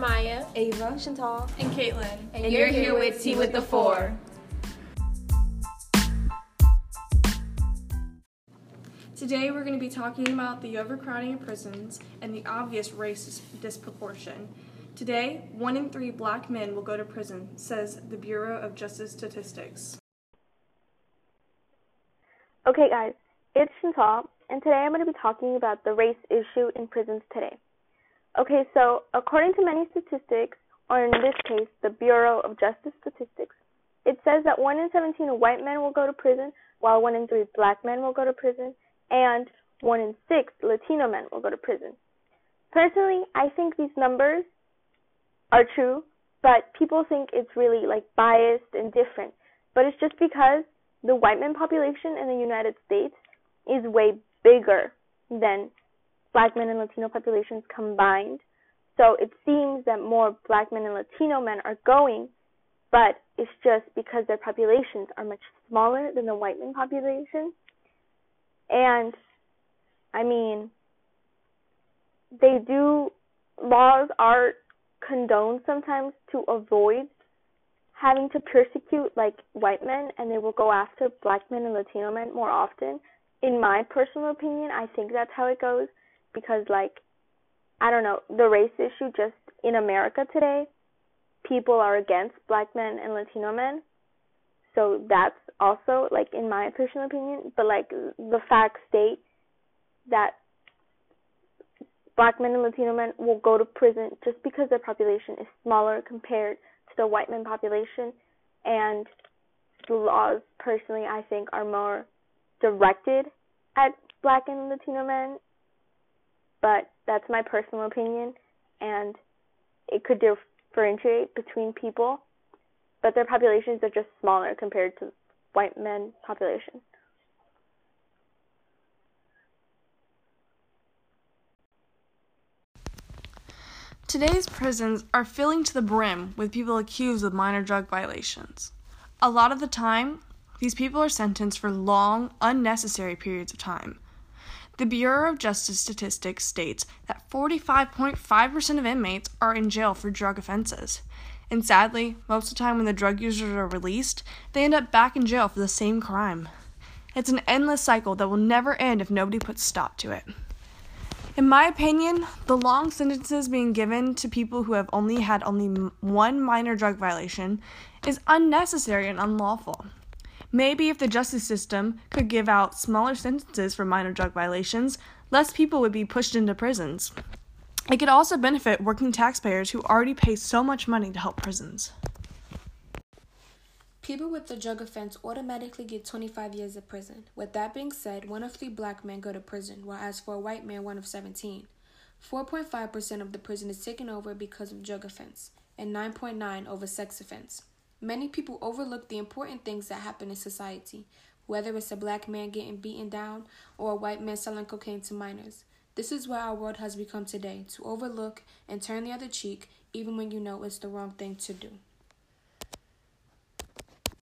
Maya, Ava, Chantal, and Caitlin. And, and you're, you're here with Tea with the Four. Today we're going to be talking about the overcrowding of prisons and the obvious race disproportion. Today, one in three black men will go to prison, says the Bureau of Justice Statistics. Okay, guys, it's Chantal, and today I'm going to be talking about the race issue in prisons today. Okay, so according to many statistics, or in this case, the Bureau of Justice Statistics, it says that 1 in 17 white men will go to prison, while 1 in 3 black men will go to prison, and 1 in 6 Latino men will go to prison. Personally, I think these numbers are true, but people think it's really like biased and different. But it's just because the white men population in the United States is way bigger than black men and Latino populations combined. So it seems that more black men and Latino men are going, but it's just because their populations are much smaller than the white men population. And I mean, they do, laws are condoned sometimes to avoid having to persecute like white men and they will go after black men and Latino men more often. In my personal opinion, I think that's how it goes because like I don't know, the race issue just in America today, people are against black men and Latino men. So that's also like in my personal opinion, but like the facts state that black men and Latino men will go to prison just because their population is smaller compared to the white men population and the laws personally I think are more directed at black and Latino men but that's my personal opinion, and it could differentiate between people, but their populations are just smaller compared to white men population. Today's prisons are filling to the brim with people accused of minor drug violations. A lot of the time, these people are sentenced for long, unnecessary periods of time the Bureau of Justice Statistics states that 45.5% of inmates are in jail for drug offenses. And sadly, most of the time when the drug users are released, they end up back in jail for the same crime. It's an endless cycle that will never end if nobody puts a stop to it. In my opinion, the long sentences being given to people who have only had only one minor drug violation is unnecessary and unlawful. Maybe if the justice system could give out smaller sentences for minor drug violations, less people would be pushed into prisons. It could also benefit working taxpayers who already pay so much money to help prisons. People with a drug offense automatically get 25 years of prison. With that being said, one of three black men go to prison, while as for a white man, one of 17. 4.5% of the prison is taken over because of drug offense, and 9.9 over sex offense. Many people overlook the important things that happen in society, whether it's a black man getting beaten down or a white man selling cocaine to minors. This is where our world has become today to overlook and turn the other cheek, even when you know it's the wrong thing to do.